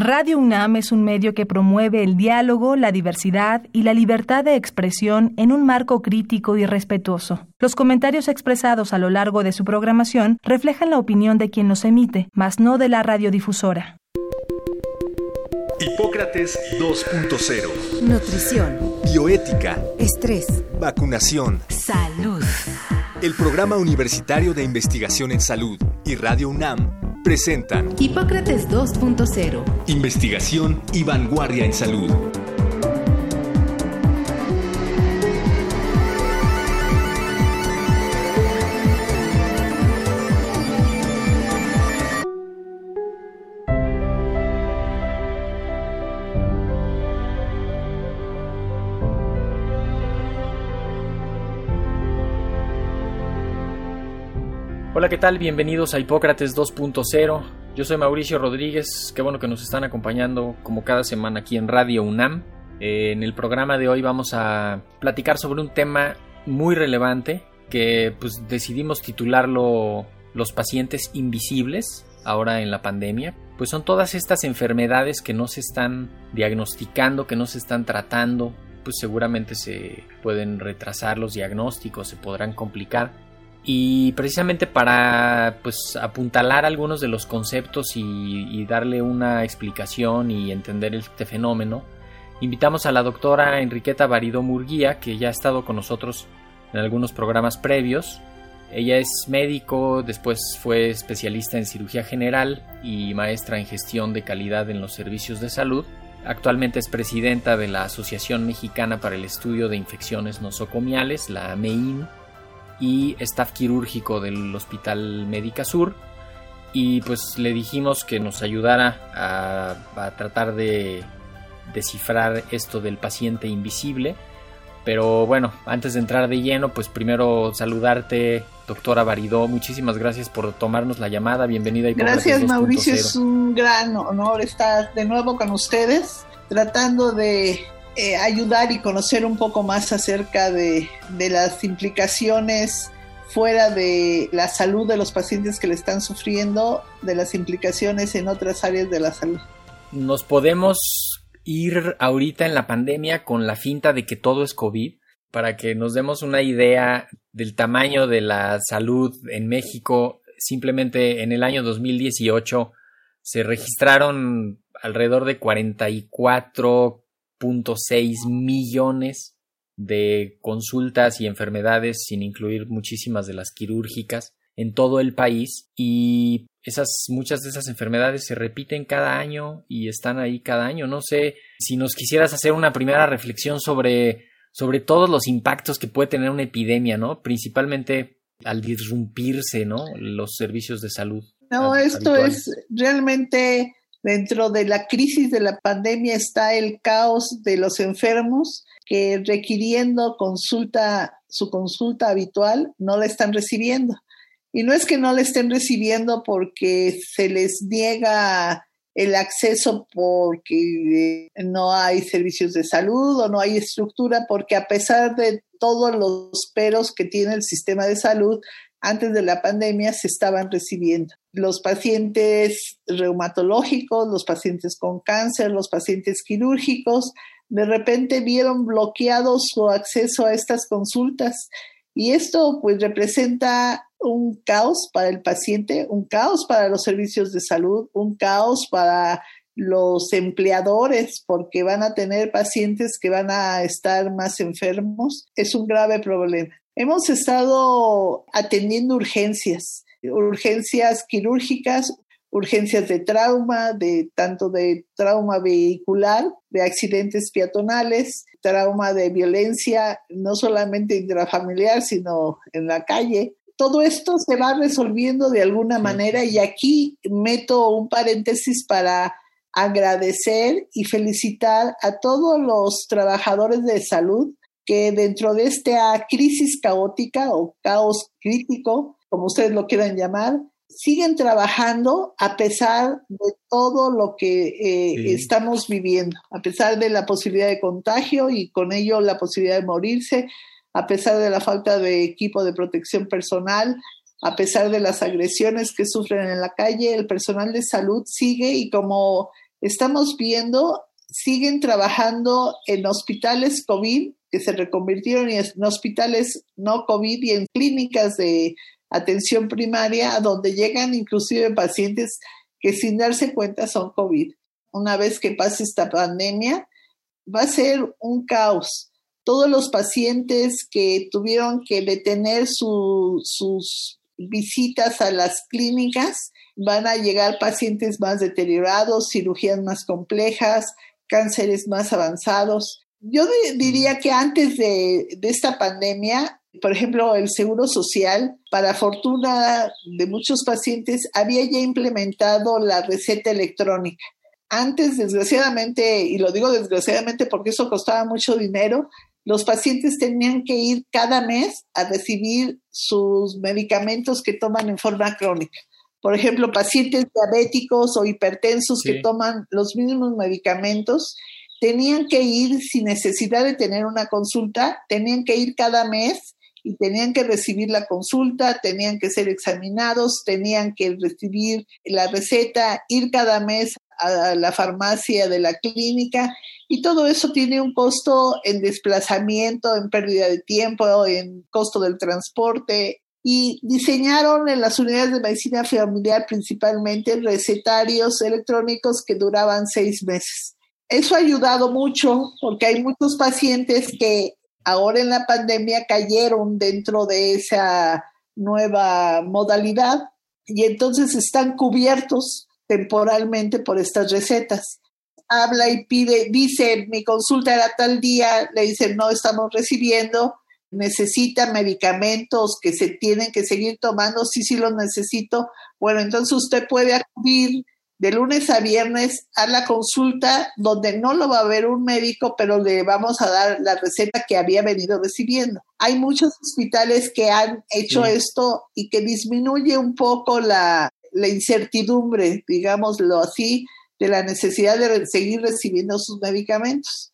Radio UNAM es un medio que promueve el diálogo, la diversidad y la libertad de expresión en un marco crítico y respetuoso. Los comentarios expresados a lo largo de su programación reflejan la opinión de quien los emite, mas no de la radiodifusora. Hipócrates 2.0 Nutrición. Bioética. Estrés. Vacunación. Salud. El Programa Universitario de Investigación en Salud y Radio UNAM presentan Hipócrates 2.0. Investigación y vanguardia en salud. Hola, ¿qué tal? Bienvenidos a Hipócrates 2.0. Yo soy Mauricio Rodríguez, qué bueno que nos están acompañando como cada semana aquí en Radio UNAM. Eh, en el programa de hoy vamos a platicar sobre un tema muy relevante que pues decidimos titularlo Los pacientes invisibles ahora en la pandemia. Pues son todas estas enfermedades que no se están diagnosticando, que no se están tratando, pues seguramente se pueden retrasar los diagnósticos, se podrán complicar y precisamente para pues apuntalar algunos de los conceptos y, darle una explicación y entender este fenómeno, invitamos a la doctora Enriqueta Barido Murguía, que ya ha estado con nosotros en algunos programas previos. Ella es médico, después fue especialista en cirugía general y maestra en gestión de calidad en los servicios de salud. Actualmente es presidenta de la Asociación Mexicana para el Estudio de Infecciones Nosocomiales, la AMEIN, y staff quirúrgico del Hospital Médica Sur. Y pues le dijimos que nos ayudara a, tratar de descifrar esto del paciente invisible. Pero bueno, antes de entrar de lleno, pues primero saludarte, doctora Baridó. Muchísimas gracias por tomarnos la llamada. Bienvenida. Y gracias, Mauricio. Es un gran honor estar de nuevo con ustedes, tratando de eh, ayudar y conocer un poco más acerca de, las implicaciones fuera de la salud de los pacientes que le están sufriendo, de las implicaciones en otras áreas de la salud. Nos podemos ir ahorita en la pandemia con la finta de que todo es COVID, para que nos demos una idea del tamaño de la salud en México. Simplemente en el año 2018 se registraron alrededor de 44 seis millones de consultas y enfermedades, sin incluir muchísimas de las quirúrgicas, en todo el país y esas muchas de esas enfermedades se repiten cada año y están ahí cada año. No sé si nos quisieras hacer una primera reflexión sobre sobre todos los impactos que puede tener una epidemia, ¿no? Principalmente al disrumpirse, ¿no? Los servicios de salud. No, esto es realmente Dentro de la crisis de la pandemia está el caos de los enfermos que requiriendo consulta, su consulta habitual, no la están recibiendo. Y no es que no la estén recibiendo porque se les niega el acceso porque no hay servicios de salud o no hay estructura, porque a pesar de todos los peros que tiene el sistema de salud, antes de la pandemia se estaban recibiendo. Los pacientes reumatológicos, los pacientes con cáncer, los pacientes quirúrgicos, de repente vieron bloqueado su acceso a estas consultas y esto pues representa un caos para el paciente, un caos para los servicios de salud, un caos para los empleadores porque van a tener pacientes que van a estar más enfermos. Es un grave problema. Hemos estado atendiendo urgencias, urgencias quirúrgicas, urgencias de trauma, de tanto de trauma vehicular, de accidentes peatonales, trauma de violencia, no solamente intrafamiliar, sino en la calle. Todo esto se va resolviendo de alguna manera y aquí meto un paréntesis para agradecer y felicitar a todos los trabajadores de salud que dentro de esta crisis caótica o caos crítico, como ustedes lo quieran llamar, siguen trabajando a pesar de todo lo que eh, estamos viviendo, a pesar de la posibilidad de contagio y con ello la posibilidad de morirse, a pesar de la falta de equipo de protección personal, a pesar de las agresiones que sufren en la calle, el personal de salud sigue y como estamos viendo, siguen trabajando en hospitales COVID que se reconvirtieron en hospitales no COVID y en clínicas de atención primaria, donde llegan inclusive pacientes que sin darse cuenta son COVID. Una vez que pase esta pandemia, va a ser un caos. Todos los pacientes que tuvieron que detener sus visitas a las clínicas, van a llegar pacientes más deteriorados, cirugías más complejas, cánceres más avanzados. Yo diría que antes de, de esta pandemia, por ejemplo, el Seguro Social, para fortuna de muchos pacientes, había ya implementado la receta electrónica. Antes, desgraciadamente, y lo digo desgraciadamente porque eso costaba mucho dinero, los pacientes tenían que ir cada mes a recibir sus medicamentos que toman en forma crónica. Por ejemplo, pacientes diabéticos o hipertensos que toman los mismos medicamentos tenían que ir sin necesidad de tener una consulta, tenían que ir cada mes y tenían que recibir la consulta, tenían que ser examinados, tenían que recibir la receta, ir cada mes a la farmacia de la clínica y todo eso tiene un costo en desplazamiento, en pérdida de tiempo, en costo del transporte. Y diseñaron en las unidades de medicina familiar principalmente recetarios electrónicos que duraban seis meses. Eso ha ayudado mucho porque hay muchos pacientes que ahora en la pandemia cayeron dentro de esa nueva modalidad y entonces están cubiertos temporalmente por estas recetas. Habla y pide, dice, mi consulta era tal día, le dicen, no estamos recibiendo, necesita medicamentos que se tienen que seguir tomando, sí, sí los necesito. Bueno, entonces usted puede acudir de lunes a viernes a la consulta donde no lo va a ver un médico, pero le vamos a dar la receta que había venido recibiendo. Hay muchos hospitales que han hecho esto y que disminuye un poco la, la incertidumbre, digámoslo así, de la necesidad de seguir recibiendo sus medicamentos.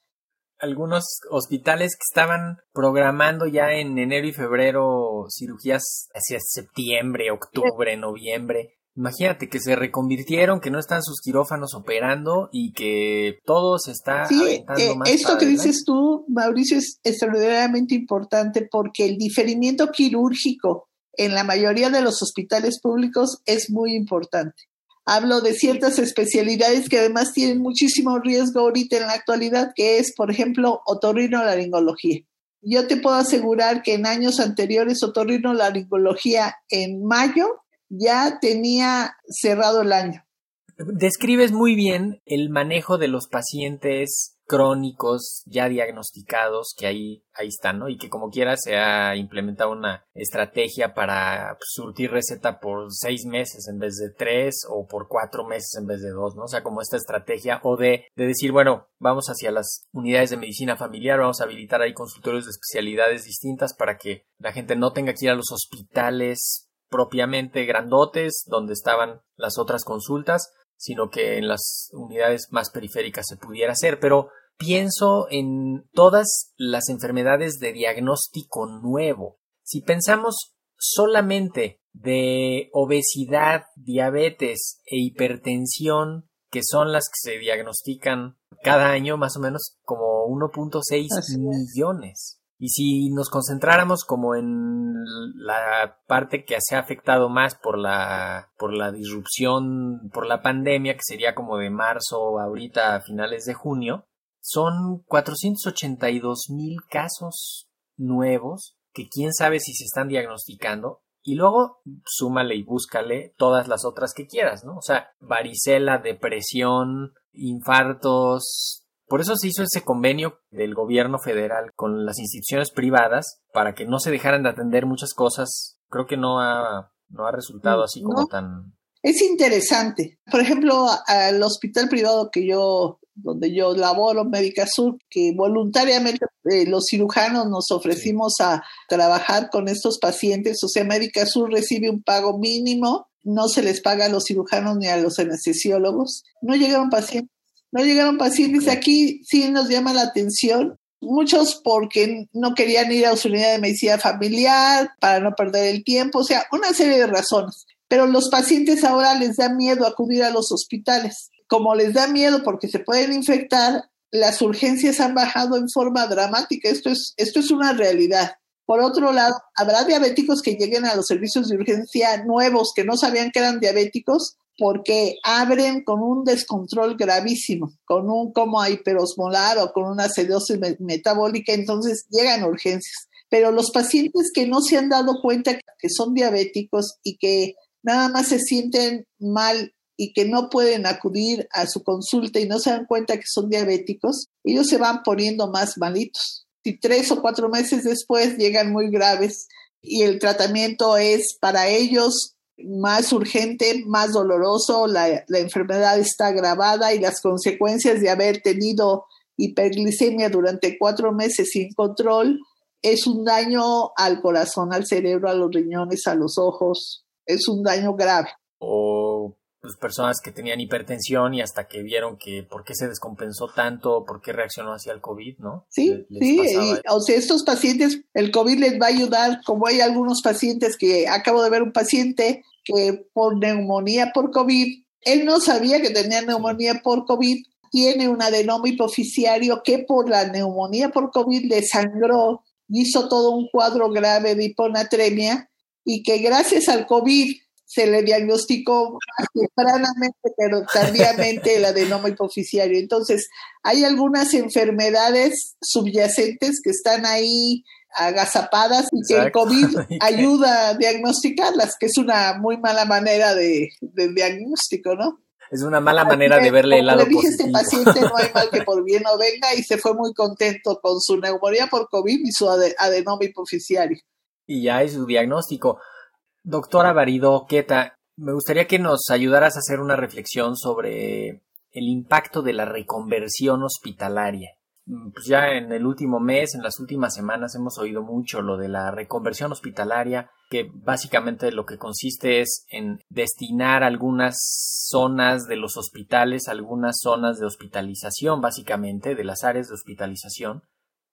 Algunos hospitales que estaban programando ya en enero y febrero cirugías hacia septiembre, octubre, noviembre. Imagínate que se reconvirtieron, que no están sus quirófanos operando y que todo se está sí, eh, Esto que dices tú, Mauricio, es extraordinariamente importante porque el diferimiento quirúrgico en la mayoría de los hospitales públicos es muy importante. Hablo de ciertas especialidades que además tienen muchísimo riesgo ahorita en la actualidad, que es, por ejemplo, otorrinolaringología. Yo te puedo asegurar que en años anteriores otorrinolaringología en mayo ya tenía cerrado el año. Describes muy bien el manejo de los pacientes crónicos ya diagnosticados que ahí, ahí están, ¿no? Y que como quiera se ha implementado una estrategia para surtir receta por seis meses en vez de tres o por cuatro meses en vez de dos, ¿no? O sea, como esta estrategia o de, de decir, bueno, vamos hacia las unidades de medicina familiar, vamos a habilitar ahí consultorios de especialidades distintas para que la gente no tenga que ir a los hospitales propiamente grandotes donde estaban las otras consultas, sino que en las unidades más periféricas se pudiera hacer, pero pienso en todas las enfermedades de diagnóstico nuevo. Si pensamos solamente de obesidad, diabetes e hipertensión, que son las que se diagnostican cada año más o menos como 1.6 millones. Y si nos concentráramos como en la parte que se ha afectado más por la, por la disrupción, por la pandemia, que sería como de marzo ahorita a finales de junio, son 482 mil casos nuevos que quién sabe si se están diagnosticando y luego súmale y búscale todas las otras que quieras, ¿no? O sea, varicela, depresión, infartos, por eso se hizo ese convenio del gobierno federal con las instituciones privadas para que no se dejaran de atender muchas cosas. Creo que no ha, no ha resultado así como tan... Es interesante. Por ejemplo, al hospital privado que yo donde yo laboro, Médica Sur, que voluntariamente eh, los cirujanos nos ofrecimos a trabajar con estos pacientes. O sea, Médica Sur recibe un pago mínimo, no se les paga a los cirujanos ni a los anestesiólogos. No llegaron pacientes no llegaron pacientes. Aquí sí nos llama la atención. Muchos porque no querían ir a su unidad de medicina familiar, para no perder el tiempo, o sea, una serie de razones. Pero los pacientes ahora les da miedo acudir a los hospitales como les da miedo porque se pueden infectar, las urgencias han bajado en forma dramática. Esto es, esto es una realidad. Por otro lado, habrá diabéticos que lleguen a los servicios de urgencia nuevos que no sabían que eran diabéticos porque abren con un descontrol gravísimo, con un coma hiperosmolar o con una acidosis metabólica, entonces llegan a urgencias. Pero los pacientes que no se han dado cuenta que son diabéticos y que nada más se sienten mal y que no pueden acudir a su consulta y no se dan cuenta que son diabéticos, ellos se van poniendo más malitos. Si tres o cuatro meses después llegan muy graves y el tratamiento es para ellos más urgente, más doloroso, la, la enfermedad está agravada y las consecuencias de haber tenido hiperglicemia durante cuatro meses sin control es un daño al corazón, al cerebro, a los riñones, a los ojos, es un daño grave. O pues, personas que tenían hipertensión y hasta que vieron que por qué se descompensó tanto, por qué reaccionó hacia el COVID, ¿no? Sí, sí, o sea, estos pacientes, el COVID les va a ayudar, como hay algunos pacientes que acabo de ver un paciente que por neumonía por COVID, él no sabía que tenía neumonía por COVID, tiene un adenoma hipoficiario que por la neumonía por COVID le sangró, hizo todo un cuadro grave de hiponatremia y que gracias al COVID se le diagnosticó tempranamente, pero tardíamente el adenoma hipoficiario. Entonces, hay algunas enfermedades subyacentes que están ahí agazapadas y que el COVID ayuda a diagnosticarlas, que es una muy mala manera de, diagnóstico, ¿no? Es una mala manera de verle el lado le dije este paciente no hay mal que por bien no venga y se fue muy contento con su neumonía por COVID y su adenoma hipoficiario. Y ya es su diagnóstico. Doctora Barido Queta, me gustaría que nos ayudaras a hacer una reflexión sobre el impacto de la reconversión hospitalaria. Mm, pues ya en el último mes, en las últimas semanas, hemos oído mucho lo de la reconversión hospitalaria, que básicamente lo que consiste es en destinar algunas zonas de los hospitales, algunas zonas de hospitalización, básicamente, de las áreas de hospitalización,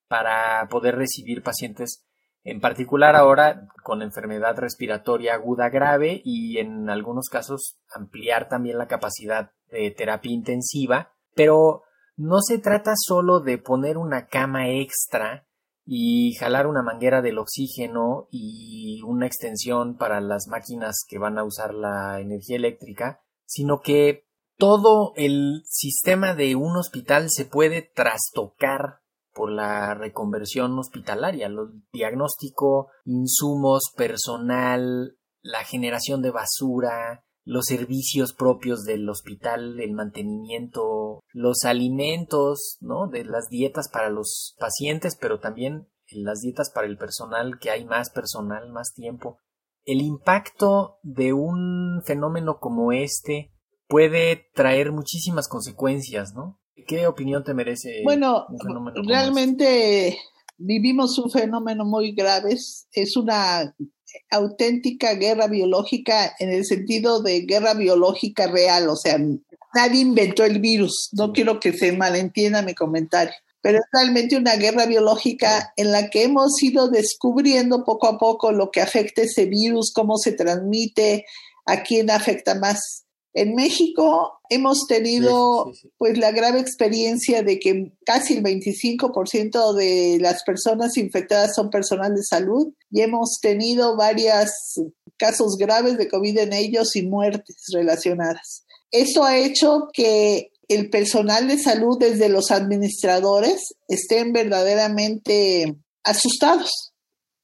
para poder recibir pacientes en particular ahora con enfermedad respiratoria aguda grave y en algunos casos ampliar también la capacidad de terapia intensiva, pero no se trata solo de poner una cama extra y jalar una manguera del oxígeno y una extensión para las máquinas que van a usar la energía eléctrica, sino que todo el sistema de un hospital se puede trastocar por la reconversión hospitalaria, el diagnóstico, insumos, personal, la generación de basura, los servicios propios del hospital, el mantenimiento, los alimentos, ¿no? De las dietas para los pacientes, pero también las dietas para el personal, que hay más personal, más tiempo. El impacto de un fenómeno como este puede traer muchísimas consecuencias, ¿no? ¿Qué opinión te merece? Bueno, realmente vivimos un fenómeno muy grave. Es una auténtica guerra biológica en el sentido de guerra biológica real. O sea, nadie inventó el virus. No quiero que se malentienda mi comentario. Pero es realmente una guerra biológica en la que hemos ido descubriendo poco a poco lo que afecta ese virus, cómo se transmite, a quién afecta más. En México hemos tenido pues la grave experiencia de que casi el 25% de las personas infectadas son personal de salud y hemos tenido varios casos graves de COVID en ellos y muertes relacionadas. Esto ha hecho que el personal de salud desde los administradores estén verdaderamente asustados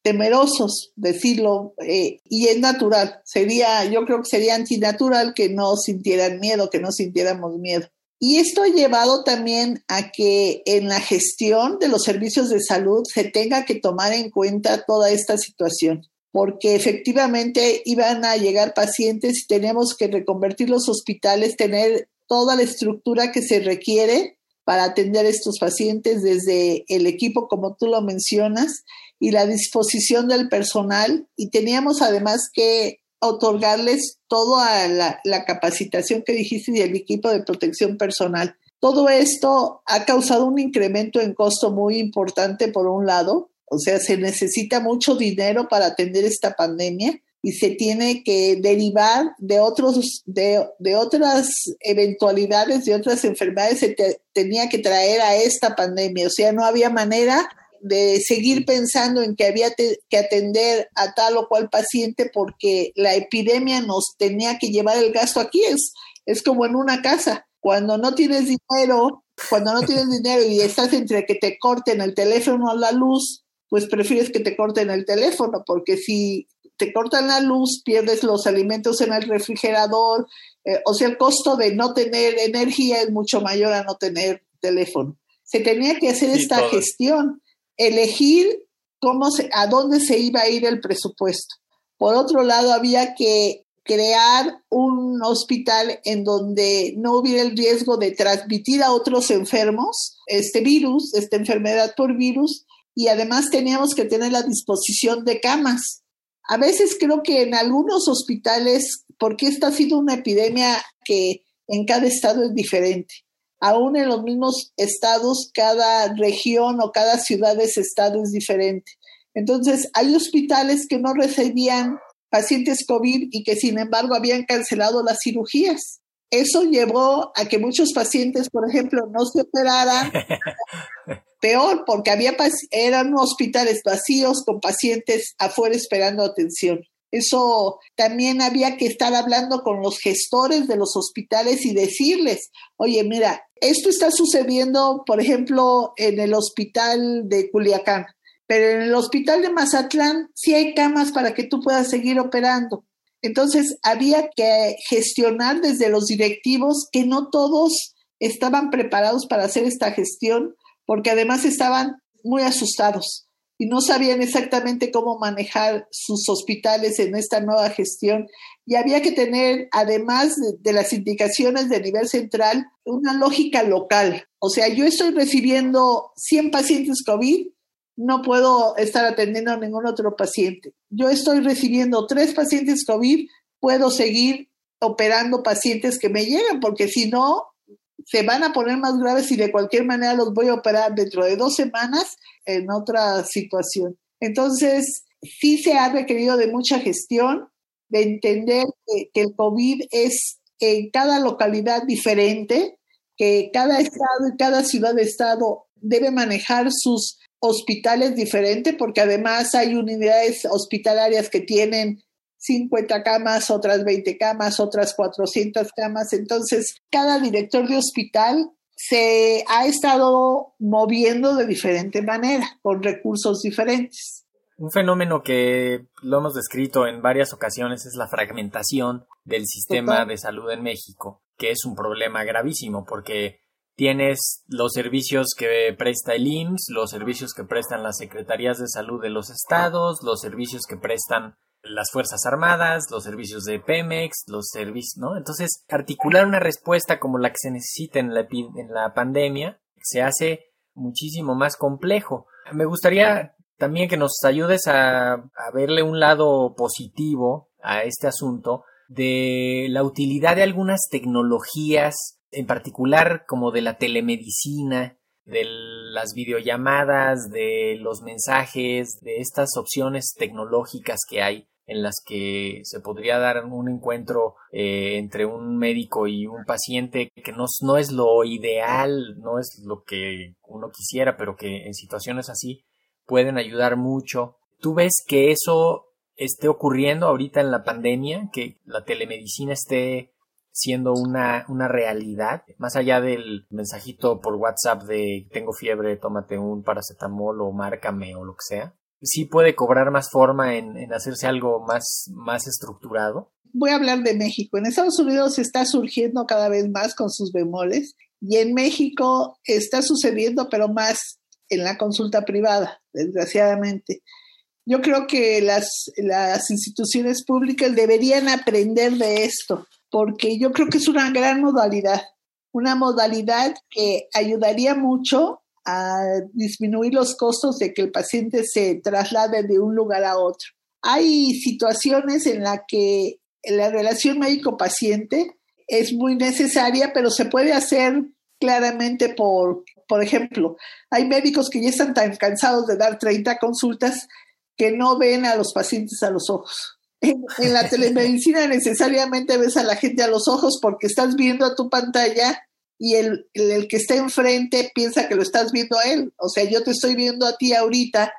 temerosos, decirlo, eh, y es natural. Sería, yo creo que sería antinatural que no sintieran miedo, que no sintiéramos miedo. Y esto ha llevado también a que en la gestión de los servicios de salud se tenga que tomar en cuenta toda esta situación, porque efectivamente iban a llegar pacientes y tenemos que reconvertir los hospitales, tener toda la estructura que se requiere para atender a estos pacientes desde el equipo, como tú lo mencionas, y la disposición del personal y teníamos además que otorgarles toda la, la capacitación que dijiste y el equipo de protección personal. Todo esto ha causado un incremento en costo muy importante por un lado, o sea, se necesita mucho dinero para atender esta pandemia y se tiene que derivar de otros de, de otras eventualidades de otras enfermedades se tenía que traer a esta pandemia o sea no había manera de seguir pensando en que había que atender a tal o cual paciente porque la epidemia nos tenía que llevar el gasto. Aquí es es como en una casa. Cuando no tienes dinero cuando no tienes dinero y estás entre que te corten el teléfono o la luz pues prefieres que te corten el teléfono porque si te cortan la luz, pierdes los alimentos en el refrigerador, eh, o sea, el costo de no tener energía es mucho mayor a no tener teléfono. Se tenía que hacer esta gestión, elegir cómo se, a dónde se iba a ir el presupuesto. Por otro lado, había que crear un hospital en donde no hubiera el riesgo de transmitir a otros enfermos este virus, esta enfermedad por virus, y además teníamos que tener la disposición de camas a veces creo que en algunos hospitales, porque esta ha sido una epidemia que en cada estado es diferente, aún en los mismos estados, cada región o cada ciudad ese estado es diferente. Entonces, hay hospitales que no recibían pacientes COVID y que sin embargo habían cancelado las cirugías. Eso llevó a que muchos pacientes, por ejemplo, no se operaran peor porque había eran hospitales vacíos con pacientes afuera esperando atención. Eso también había que estar hablando con los gestores de los hospitales y decirles, oye, mira, esto está sucediendo, por ejemplo, en el hospital de Culiacán, pero en el hospital de Mazatlán sí hay camas para que tú puedas seguir operando. Entonces, había que gestionar desde los directivos que no todos estaban preparados para hacer esta gestión porque además estaban muy asustados y no sabían exactamente cómo manejar sus hospitales en esta nueva gestión. Y había que tener, además de, las indicaciones de nivel central, una lógica local. O sea, yo estoy recibiendo 100 pacientes COVID, no puedo estar atendiendo a ningún otro paciente. Yo estoy recibiendo tres pacientes COVID, puedo seguir operando pacientes que me llegan, porque si no, se van a poner más graves y de cualquier manera los voy a operar dentro de dos semanas en otra situación. Entonces, sí se ha requerido de mucha gestión, de entender que, el COVID es en cada localidad diferente, que cada estado y cada ciudad de estado debe manejar sus hospitales diferentes, porque además hay unidades hospitalarias que tienen 50 camas, otras 20 camas, otras 400 camas. Entonces, cada director de hospital se ha estado moviendo de diferente manera, con recursos diferentes. Un fenómeno que lo hemos descrito en varias ocasiones es la fragmentación del sistema de salud en México, que es un problema gravísimo porque tienes los servicios que presta el IMSS, los servicios que prestan las secretarías de salud de los estados, los servicios que prestan las Fuerzas Armadas, los servicios de Pemex, los servicios, ¿no? Entonces, articular una respuesta como la que se necesita en la, en la pandemia se hace muchísimo más complejo. Me gustaría también que nos ayudes a, a verle un lado positivo a este asunto de la utilidad de algunas tecnologías, en particular como de la telemedicina, de las videollamadas, de los mensajes, de estas opciones tecnológicas que hay en las que se podría dar un encuentro eh, entre un médico y un paciente que no, no es lo ideal, no es lo que uno quisiera, pero que en situaciones así pueden ayudar mucho. ¿Tú ves que eso esté ocurriendo ahorita en la pandemia, que la telemedicina esté siendo una, una realidad, más allá del mensajito por WhatsApp de tengo fiebre, tómate un paracetamol o márcame o lo que sea, sí puede cobrar más forma en, en hacerse algo más, más estructurado. Voy a hablar de México. En Estados Unidos está surgiendo cada vez más con sus bemoles y en México está sucediendo, pero más en la consulta privada, desgraciadamente. Yo creo que las, las instituciones públicas deberían aprender de esto porque yo creo que es una gran modalidad, una modalidad que ayudaría mucho a disminuir los costos de que el paciente se traslade de un lugar a otro. Hay situaciones en las que la relación médico-paciente es muy necesaria, pero se puede hacer claramente por, por ejemplo, hay médicos que ya están tan cansados de dar 30 consultas que no ven a los pacientes a los ojos En, en la telemedicina necesariamente ves a la gente a los ojos porque estás viendo a tu pantalla y el, el, que está enfrente piensa que lo estás viendo a él. O sea, yo te estoy viendo a ti ahorita,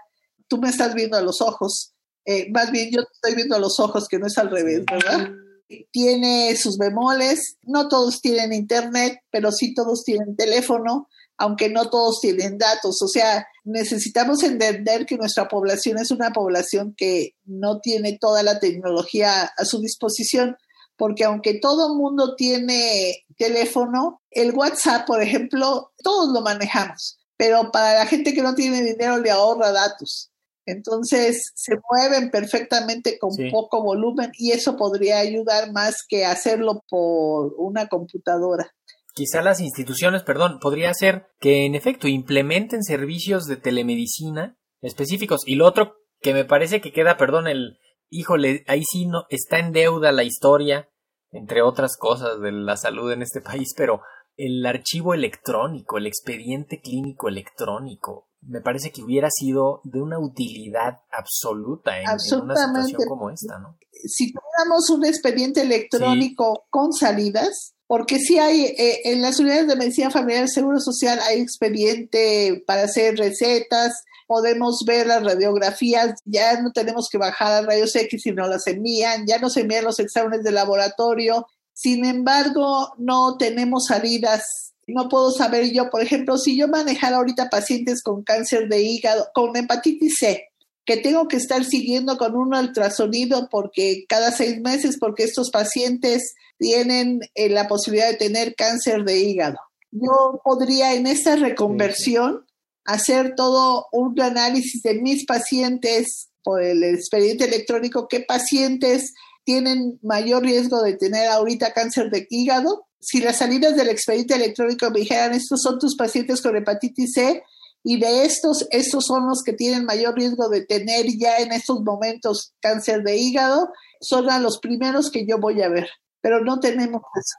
tú me estás viendo a los ojos. Eh, más bien yo te estoy viendo a los ojos, que no es al revés, ¿verdad? Tiene sus bemoles, no todos tienen internet, pero sí todos tienen teléfono, aunque no todos tienen datos. O sea, necesitamos entender que nuestra población es una población que no tiene toda la tecnología a su disposición porque aunque todo mundo tiene teléfono, el WhatsApp, por ejemplo, todos lo manejamos, pero para la gente que no tiene dinero le ahorra datos. Entonces se mueven perfectamente con sí. poco volumen y eso podría ayudar más que hacerlo por una computadora. Quizá las instituciones, perdón, podría ser que en efecto implementen servicios de telemedicina específicos. Y lo otro que me parece que queda, perdón, el, híjole, ahí sí no, está en deuda la historia, entre otras cosas de la salud en este país, pero el archivo electrónico, el expediente clínico electrónico, me parece que hubiera sido de una utilidad absoluta en, en una situación como esta, ¿no? Si tuviéramos un expediente electrónico sí. con salidas, porque sí hay, eh, en las unidades de medicina familiar y seguro social hay expediente para hacer recetas, podemos ver las radiografías, ya no tenemos que bajar a rayos X si no las envían, ya nos envían los exámenes de laboratorio. Sin embargo, no tenemos salidas. No puedo saber yo, por ejemplo, si yo manejara ahorita pacientes con cáncer de hígado, con hepatitis C, que tengo que estar siguiendo con un ultrasonido porque cada seis meses, porque estos pacientes tienen eh, la posibilidad de tener cáncer de hígado. Yo podría en esta reconversión hacer todo un análisis de mis pacientes por el expediente electrónico, qué pacientes tienen mayor riesgo de tener ahorita cáncer de hígado. Si las salidas del expediente electrónico me dijeran, estos son tus pacientes con hepatitis C, y de estos, estos son los que tienen mayor riesgo de tener ya en estos momentos cáncer de hígado, son a los primeros que yo voy a ver, pero no tenemos eso.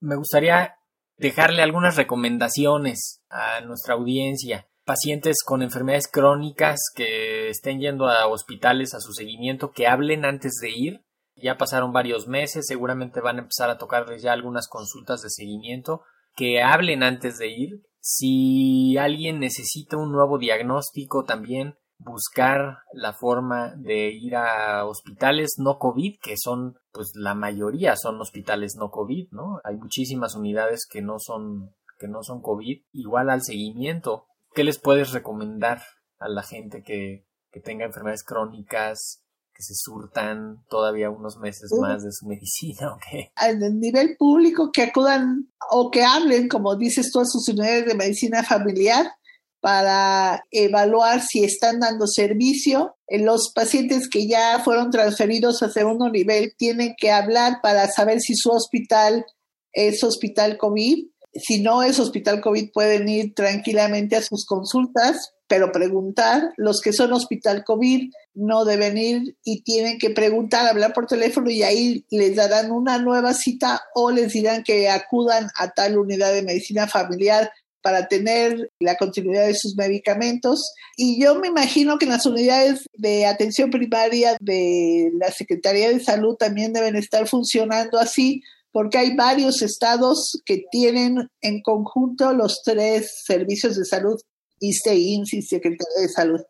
Me gustaría dejarle algunas recomendaciones a nuestra audiencia. Pacientes con enfermedades crónicas que estén yendo a hospitales a su seguimiento, que hablen antes de ir. Ya pasaron varios meses, seguramente van a empezar a tocarles ya algunas consultas de seguimiento, que hablen antes de ir. Si alguien necesita un nuevo diagnóstico también, buscar la forma de ir a hospitales no COVID, que son, pues la mayoría son hospitales no COVID, ¿no? Hay muchísimas unidades que no son, que no son COVID, igual al seguimiento. ¿Qué les puedes recomendar a la gente que, que tenga enfermedades crónicas, que se surtan todavía unos meses uh, más de su medicina o qué? A nivel público, que acudan o que hablen, como dices tú, a sus unidades de medicina familiar para evaluar si están dando servicio. Los pacientes que ya fueron transferidos a segundo nivel tienen que hablar para saber si su hospital es hospital COVID. Si no es hospital COVID, pueden ir tranquilamente a sus consultas, pero preguntar. Los que son hospital COVID no deben ir y tienen que preguntar, hablar por teléfono y ahí les darán una nueva cita o les dirán que acudan a tal unidad de medicina familiar para tener la continuidad de sus medicamentos. Y yo me imagino que en las unidades de atención primaria de la Secretaría de Salud también deben estar funcionando así, porque hay varios estados que tienen en conjunto los tres servicios de salud, ISTE, IMSS y Secretaría de Salud.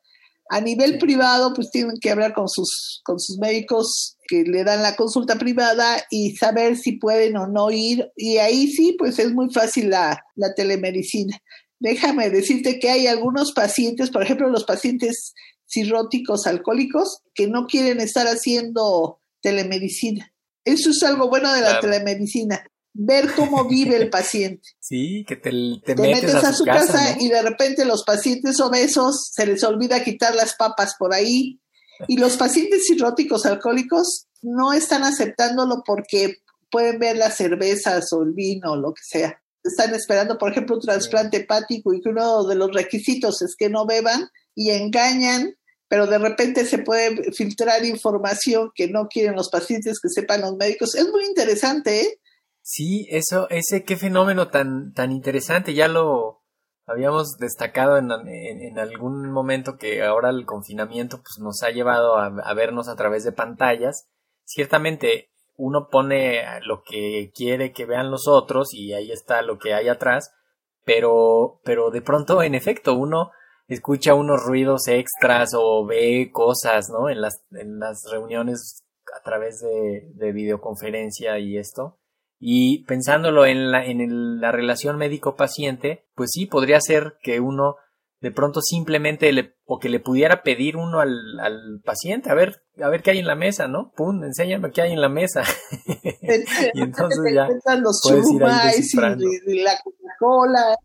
A nivel sí. privado, pues tienen que hablar con sus, con sus médicos que le dan la consulta privada y saber si pueden o no ir. Y ahí sí, pues es muy fácil la, la telemedicina. Déjame decirte que hay algunos pacientes, por ejemplo, los pacientes cirróticos alcohólicos, que no quieren estar haciendo telemedicina. Eso es algo bueno de la claro. telemedicina ver cómo vive el paciente. Sí, que te, te, te metes, metes, a, su casa, casa ¿no? y de repente los pacientes obesos se les olvida quitar las papas por ahí y los pacientes cirróticos alcohólicos no están aceptándolo porque pueden ver las cervezas o el vino o lo que sea. Están esperando, por ejemplo, un trasplante hepático y que uno de los requisitos es que no beban y engañan pero de repente se puede filtrar información que no quieren los pacientes que sepan los médicos. Es muy interesante, ¿eh? Sí, eso, ese qué fenómeno tan, tan interesante, ya lo habíamos destacado en, en, algún momento que ahora el confinamiento pues, nos ha llevado a, a, vernos a través de pantallas. Ciertamente uno pone lo que quiere que vean los otros y ahí está lo que hay atrás, pero, pero de pronto, en efecto, uno escucha unos ruidos extras o ve cosas, ¿no? En las, en las reuniones a través de, de videoconferencia y esto. Y pensándolo en la, en la relación médico-paciente, pues sí, podría ser que uno de pronto simplemente le, o que le pudiera pedir uno al, al paciente, a ver, a ver qué hay en la mesa, ¿no? Pum, enséñame qué hay en la mesa. y entonces ya los y, la Coca-Cola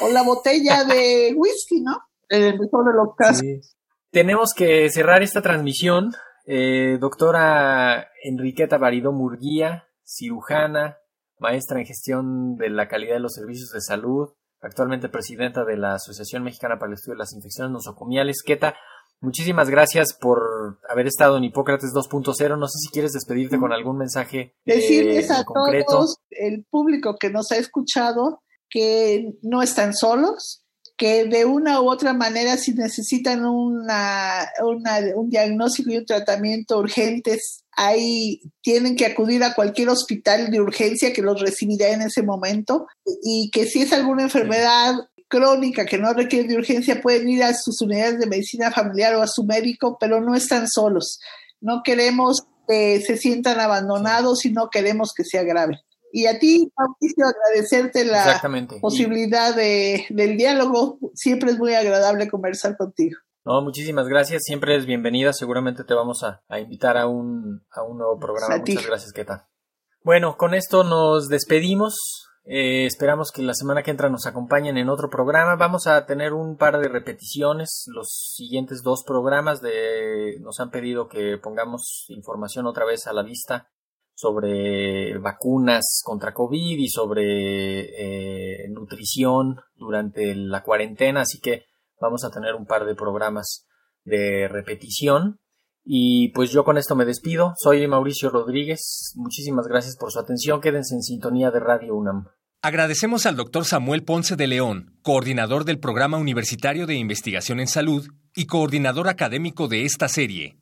o la botella de whisky, ¿no? El mejor de los casos. Tenemos que cerrar esta transmisión. Eh, doctora Enriqueta Barido Murguía, cirujana, maestra en gestión de la calidad de los servicios de salud, actualmente presidenta de la Asociación Mexicana para el Estudio de las Infecciones Nosocomiales. Keta, muchísimas gracias por haber estado en Hipócrates 2.0. No sé si quieres despedirte con algún mensaje. Eh, Decirles a todos, el público que nos ha escuchado, que no están solos, que de una u otra manera si necesitan una, un diagnóstico y un tratamiento urgentes, ahí tienen que acudir a cualquier hospital de urgencia que los recibirá en ese momento y que si es alguna enfermedad crónica que no requiere de urgencia pueden ir a sus unidades de medicina familiar o a su médico, pero no están solos. No queremos que se sientan abandonados y no queremos que sea grave. Y a ti, Mauricio, agradecerte la posibilidad de, del diálogo. Siempre es muy agradable conversar contigo. No, muchísimas gracias. Siempre es bienvenida. Seguramente te vamos a, invitar a un, a un nuevo programa. Muchas gracias, ¿qué tal? Bueno, con esto nos despedimos. Eh, esperamos que la semana que entra nos acompañen en otro programa. Vamos a tener un par de repeticiones. Los siguientes dos programas de... nos han pedido que pongamos información otra vez a la vista sobre vacunas contra COVID y sobre eh, nutrición durante la cuarentena, así que vamos a tener un par de programas de repetición. Y pues yo con esto me despido. Soy Mauricio Rodríguez. Muchísimas gracias por su atención. Quédense en sintonía de Radio UNAM. Agradecemos al doctor Samuel Ponce de León, coordinador del Programa Universitario de Investigación en Salud y coordinador académico de esta serie